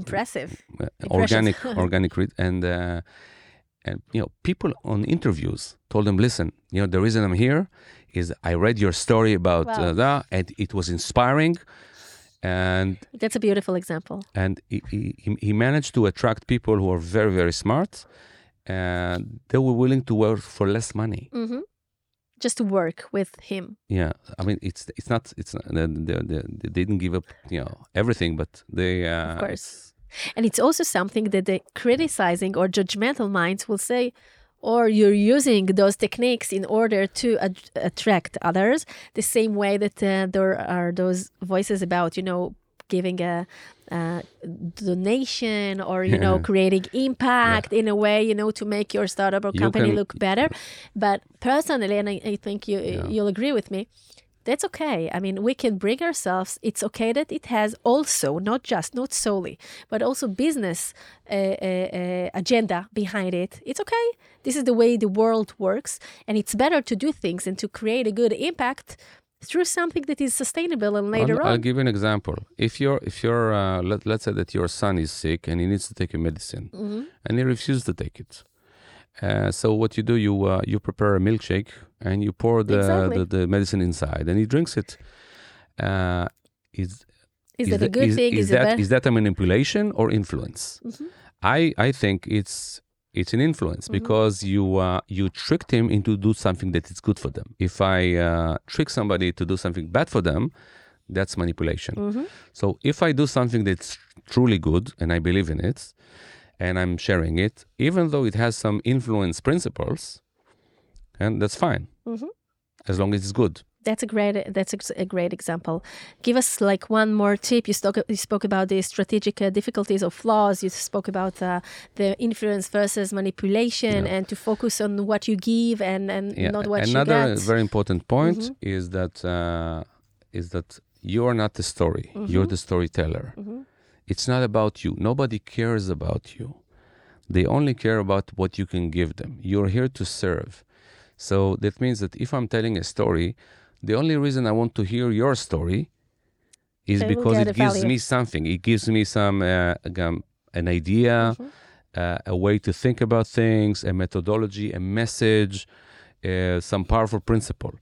Speaker 2: impressive.
Speaker 3: uh, organic organic read and uh, and you know people on interviews told them listen you know the reason i'm here is i read your story about
Speaker 2: Wow.
Speaker 3: uh, that and it was inspiring and
Speaker 2: That's a beautiful example.
Speaker 3: and he, he, he- managed to attract people who are very very smart and they were willing to work for less money
Speaker 2: hmm Just to work with him.
Speaker 3: yeah i mean it's it's not it's not, they, they, they they didn't give up you know everything but they uh,
Speaker 2: Of course. And it's also something that the criticizing or judgmental minds will say, or you're using those techniques in order to ad- attract others, the same way that uh, there are those voices about, you know, giving a, uh donation or, you know, creating impact in a way, you know, to make your startup or
Speaker 3: You
Speaker 2: company
Speaker 3: can-
Speaker 2: look better. But personally, and I, I think you,
Speaker 3: Yeah.
Speaker 2: you'll agree with me, that's okay. I mean, we can bring ourselves. It's okay that it has also not just, not solely, but also business uh, uh, uh, agenda behind it. It's okay. This is the way the world works, and it's better to do things and to create a good impact through something that is sustainable and later
Speaker 3: I'll,
Speaker 2: on.
Speaker 3: I'll give you an example. If you're, if you're, uh, let, let's say that your son is sick and he needs to take a medicine,
Speaker 2: Mm-hmm.
Speaker 3: and he refuses to take it. Uh, so what you do, you uh, you prepare a milkshake and you pour the,
Speaker 2: Exactly.
Speaker 3: the, the medicine inside, and he drinks it. Uh, is
Speaker 2: is, that a
Speaker 3: that-
Speaker 2: good
Speaker 3: is-
Speaker 2: thing?
Speaker 3: Is,
Speaker 2: Is,
Speaker 3: that
Speaker 2: bad?
Speaker 3: is that a manipulation or influence?
Speaker 2: Mhm.
Speaker 3: I I think it's it's an influence
Speaker 2: Mm-hmm.
Speaker 3: because you uh, you tricked him into do something that is good for them. If I uh, trick somebody to do something bad for them, that's manipulation.
Speaker 2: Mm-hmm.
Speaker 3: So if I do something that's truly good and I believe in it, and I'm sharing it, even though it has some influence principles, and that's fine,
Speaker 2: Mhm.
Speaker 3: as long as it's good.
Speaker 2: That's a great. That's a great example. Give us like one more tip. You spoke. You spoke about the strategic uh, difficulties or flaws. You spoke about uh, the influence versus manipulation,
Speaker 3: Yeah.
Speaker 2: and to focus on what you give and and
Speaker 3: Yeah.
Speaker 2: not what
Speaker 3: Another
Speaker 2: you get. Mm-hmm.
Speaker 3: very important point is that uh, is that you are not the story. You're the storyteller.
Speaker 2: Mm-hmm.
Speaker 3: It's not about you. Nobody cares about you. They only care about what you can give them. You're here to serve. So that means that if I'm telling a story, the only reason I want to hear your story is because it gives
Speaker 2: value.
Speaker 3: me something. It gives me some uh, an idea,
Speaker 2: Mm-hmm.
Speaker 3: uh, a way to think about things, a methodology, a message, uh, some powerful principle.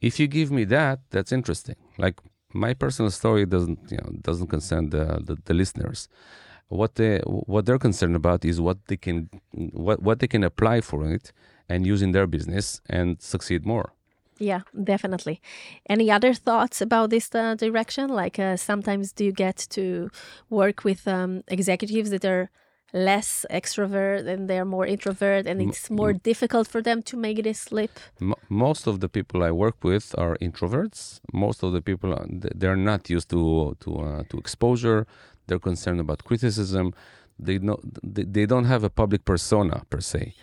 Speaker 3: If you give me that, that's interesting. Like my personal story doesn't, you know, doesn't concern the, the, the listeners. what they what they're concerned about is what they can what what they can apply for it and use in their business and succeed more.
Speaker 2: Yeah, definitely. Any other thoughts about this uh, direction? Like uh, sometimes do you get to work with um, executives that are less extrovert and they're more introvert and it's more difficult for them to make this leap
Speaker 3: M- most of the people i work with are introverts. Most of the people are, they're not used to to uh, to exposure. They're concerned about criticism. They know they, they don't have a public persona per se.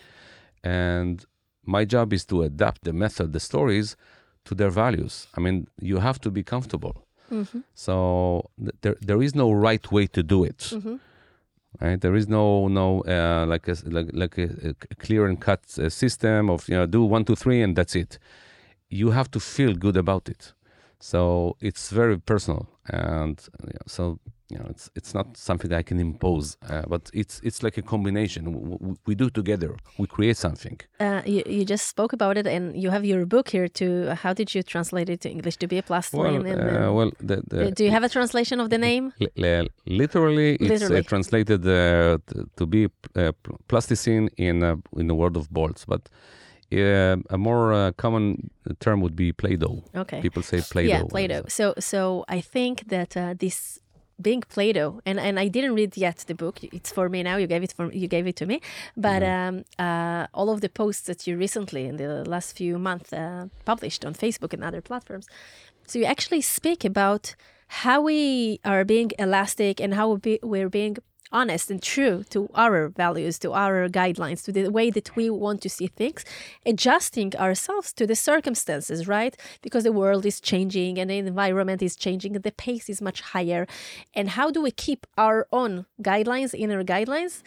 Speaker 3: And my job is to adapt the method the stories to their values. I mean you have to be comfortable. Mm-hmm. so th- there, there is no right way to do it. Mm-hmm right? There is no no uh, like a like, like a, a clear and cut uh, system of you know do one two three and that's it. You have to feel good about it. So it's very personal and you know, so you know it's it's not something i can impose uh, but it's it's like a combination we, we do together we create something
Speaker 2: uh, you, you just spoke about it and you have your book here too how did you translate it to english to be a plus
Speaker 3: well, uh, well the, the,
Speaker 2: do you have a translation of the name
Speaker 3: li literally it's uh, literally. translated uh, to be uh, plasticine in in the world of bolts but uh, a more uh, common term would be Play-Doh.
Speaker 2: Okay.
Speaker 3: People say Play-Doh.
Speaker 2: Yeah, Play-Doh. So, so I think that uh, this being Play-Doh, and, and I didn't read yet the book. It's for me now. You gave it for you gave it to me. But mm-hmm. um, uh, all of the posts that you recently in the last few months uh, published on Facebook and other platforms, so you actually speak about how we are being elastic and how we're being honest and true to our values, to our guidelines, to the way that we want to see things, adjusting ourselves to the circumstances, right? Because the world is changing and the environment is changing the pace is much higher. And how do we keep our own guidelines, inner guidelines,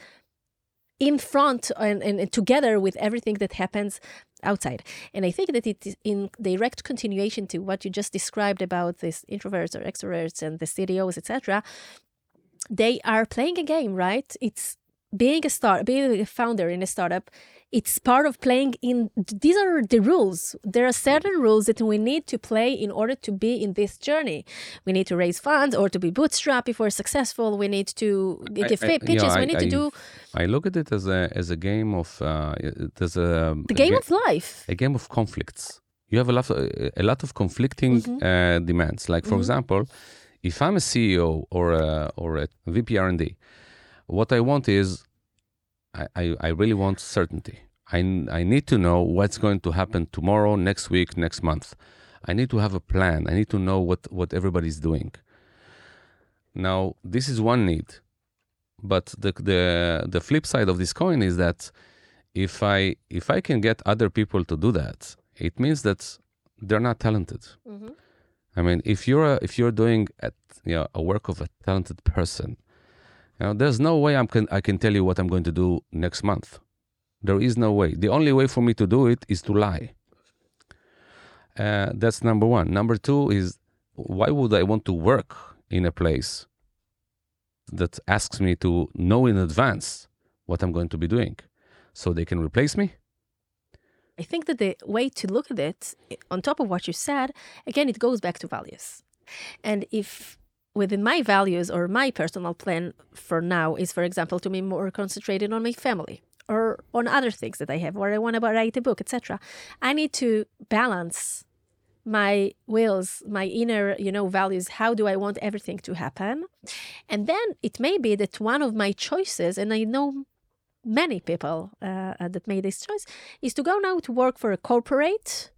Speaker 2: in front and, and, and together with everything that happens outside. And I think that it is in direct continuation to what you just described about these introverts or extroverts and the CDOs, etc they are playing a game, right? It's being a start, being a founder in a startup. It's part of playing in. These are the rules. There are certain rules that we need to play in order to be in this journey. We need to raise funds or to be bootstrapped if we're successful. We need to give I, I, pitches. You know, we need I, to do.
Speaker 3: I look at it as a as a game of uh, there's a
Speaker 2: the game a, of life.
Speaker 3: A game of conflicts. You have a lot of, a lot of conflicting mm-hmm. uh, demands. Like for mm-hmm. example if I'm a CEO or a, or a VP R&D, what I want is I, I, I really want certainty. I, I need to know what's going to happen tomorrow, next week, next month. I need to have a plan. I need to know what, what everybody's doing. Now, this is one need. But the, the, the flip side of this coin is that if I, if I can get other people to do that, it means that they're not talented. Mm-hmm. I mean, if you're a, if you're doing a, you know, a work of a talented person, you know, there's no way I'm can I can tell you what I'm going to do next month. There is no way. The only way for me to do it is to lie. Uh, that's number one. Number two is why would I want to work in a place that asks me to know in advance what I'm going to be doing so they can replace me?
Speaker 2: I think that the way to look at it, on top of what you said, again, it goes back to values. And if within my values or my personal plan for now is, for example, to be more concentrated on my family or on other things that I have, or I want to write a book, etc., I need to balance my wills, my inner, you know, values. How do I want everything to happen? And then it may be that one of my choices, and I know many people uh, uh, that made this choice is to go now to work for a corporate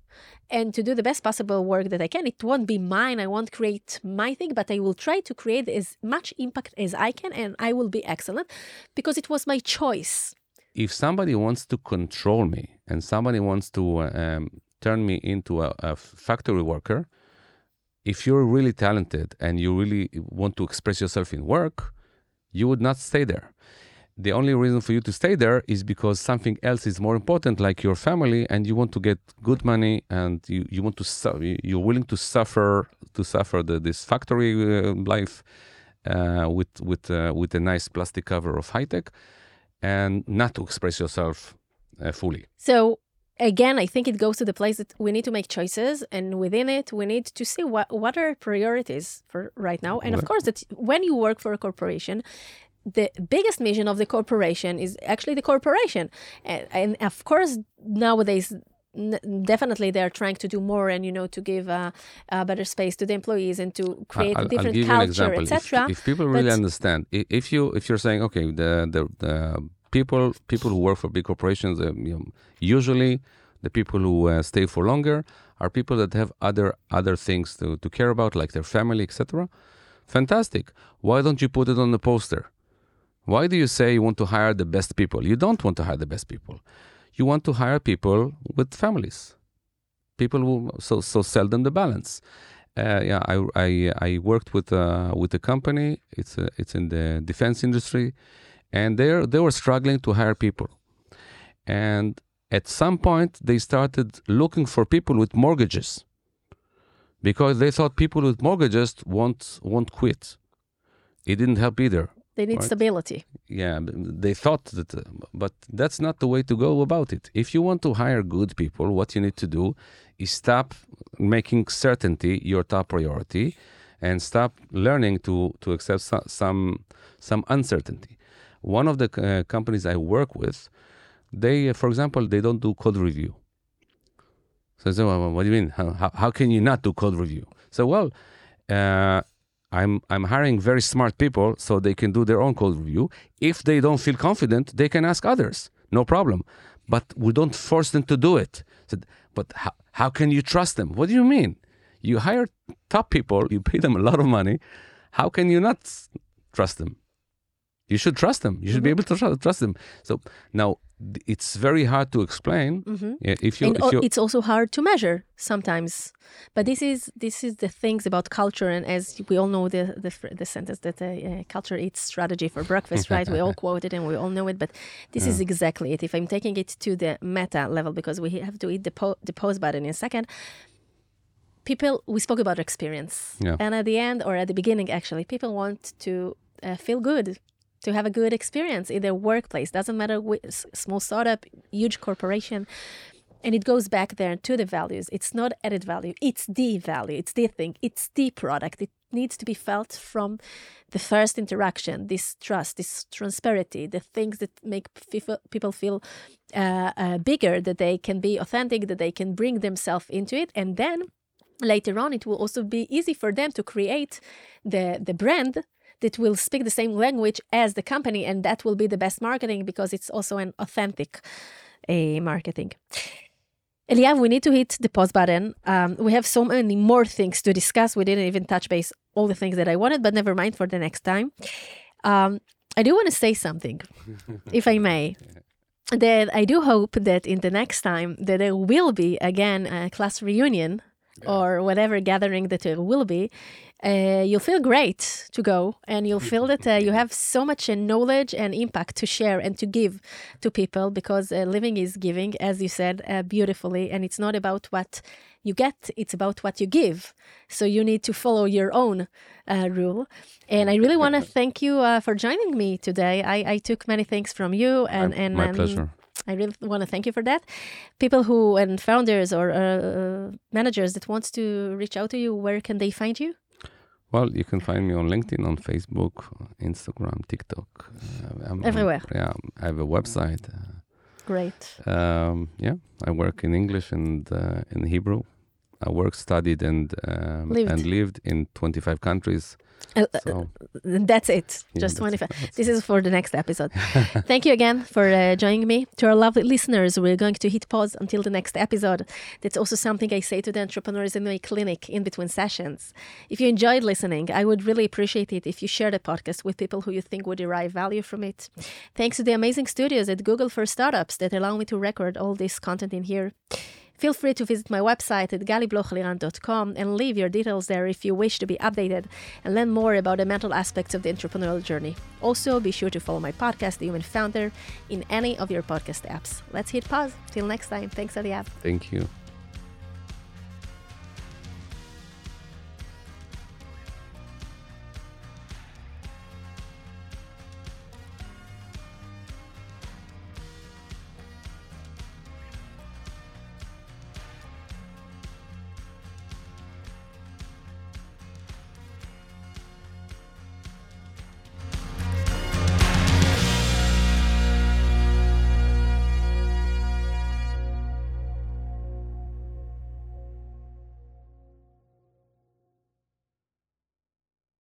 Speaker 2: and to do the best possible work that I can. It won't be mine. I won't create my thing, but I will try to create as much impact as I can and I will be excellent because it was my choice.
Speaker 3: If somebody wants to control me and somebody wants to um, turn me into a, a factory worker, if you're really talented and you really want to express yourself in work, you would not stay there the only reason for you to stay there is because something else is more important like your family and you want to get good money and you, you want to su- you're willing to suffer to suffer the, this factory uh, life uh, with with uh, with a nice plastic cover of high tech and not to express yourself uh, fully.
Speaker 2: So again i think it goes to the place that we need to make choices and within it we need to see what what are priorities for right now. And of course that when you work for a corporation the biggest mission of the corporation is actually the corporation. And, and of course, nowadays, n- definitely they're trying to do more and you know to give a, a better space to the employees and to create
Speaker 3: I'll,
Speaker 2: a different
Speaker 3: I'll
Speaker 2: culture etc
Speaker 3: If, if people really
Speaker 2: but-
Speaker 3: understand, if you if you're saying okay, the the, the people people who work for big corporations, uh, you know, usually the people who uh, stay for longer are people that have other other things to, to care about, like their family, etc. Fantastic. Why don't you put it on the poster? Why do you say you want to hire the best people? You don't want to hire the best people. You want to hire people with families. People who so so sell them the balance. Uh, yeah, I, I I worked with uh, with a company. It's uh, it's in the defense industry, and they they were struggling to hire people, and at some point they started looking for people with mortgages, because they thought people with mortgages won't won't quit. It didn't help either.
Speaker 2: They need
Speaker 3: right.
Speaker 2: stability
Speaker 3: Yeah, they thought that, uh, but that's not the way to go about it. If you want to hire good people, what you need to do is stop making certainty your top priority, and stop learning to to accept so, some some uncertainty. One of the uh, companies I work with, they, uh, for example, they don't do code review. So I said, well, what do you mean? How, how, how can you not do code review? So well, uh, I'm I'm hiring very smart people so they can do their own code review. If they don't feel confident, they can ask others. No problem. But we don't force them to do it. Said, but how, how can you trust them? What do you mean? You hire top people, you pay them a lot of money. How can you not trust them? You should trust them. You should be mm-hmm. able to trust them. So now it's very hard to explain uh, if you if
Speaker 2: it's also hard to measure sometimes. But this is this is the things about culture and as we all know the the, the sentence that uh, uh, culture eats strategy for breakfast right? We all quote it and we all know it but this is exactly it. If i'm taking it to the meta level because we have to eat the, po- the pause button in a second people we spoke about experience.
Speaker 3: Yeah.
Speaker 2: and at the end or at the beginning actually people want to uh, feel good to have a good experience in their workplace. Doesn't matter wh- s- small startup huge corporation and it goes back there to the values. It's not added value it's the value it's the thing it's the product. It needs to be felt from the first interaction this trust this transparency the things that make people people feel uh, uh, bigger that they can be authentic that they can bring themselves into it. And then later on it will also be easy for them to create the the brand that will speak the same language as the company and that will be the best marketing because it's also an authentic uh, marketing Eliav, we need to hit the pause button. Um, we have so many more things to discuss. We didn't even touch base all the things that I wanted, but never mind for the next time. Um, I do want to say something, if I may. That I do hope that in the next time that there will be again a class reunion or whatever gathering that there will be, uh, you'll feel great to go and you'll feel that uh, you have so much uh, knowledge and impact to share and to give to people because uh, living is giving, as you said uh, beautifully, and it's not about what you get, it's about what you give. So you need to follow your own uh, rule. And I really want to thank you uh, for joining me today. I, I took many things from you, and,
Speaker 3: My-
Speaker 2: and
Speaker 3: my
Speaker 2: um,
Speaker 3: pleasure.
Speaker 2: I really want to thank you for that. People who and founders or uh, managers that wants to reach out to you, where can they find you?
Speaker 3: Well, you can find me on LinkedIn, on Facebook, Instagram, TikTok. Uh,
Speaker 2: Everywhere.
Speaker 3: yeah, I have a website.
Speaker 2: Great.
Speaker 3: Uh, um, yeah, I work in English and uh, in Hebrew. I worked, studied, and um,
Speaker 2: Lived.
Speaker 3: and lived in 25 countries.
Speaker 2: Uh, uh,
Speaker 3: So
Speaker 2: That's it.
Speaker 3: Yeah,
Speaker 2: Just
Speaker 3: that's-
Speaker 2: 25.
Speaker 3: that's
Speaker 2: This is for the next episode. Thank you again for uh, joining me. To our lovely listeners, we're going to hit pause until the next episode. That's also something I say to the entrepreneurs in my clinic in between sessions. If you enjoyed listening, I would really appreciate it if you share the podcast with people who you think would derive value from it. Thanks to the amazing studios at Google for Startups that allow me to record all this content in here. Feel free to visit my website at galiblochliran.com and leave your details there if you wish to be updated and learn more about the mental aspects of the entrepreneurial journey. Also, be sure to follow my podcast, The Human Founder, in any of your podcast apps. Let's hit pause. Till next time. Thanks, Eliav.
Speaker 3: thank you.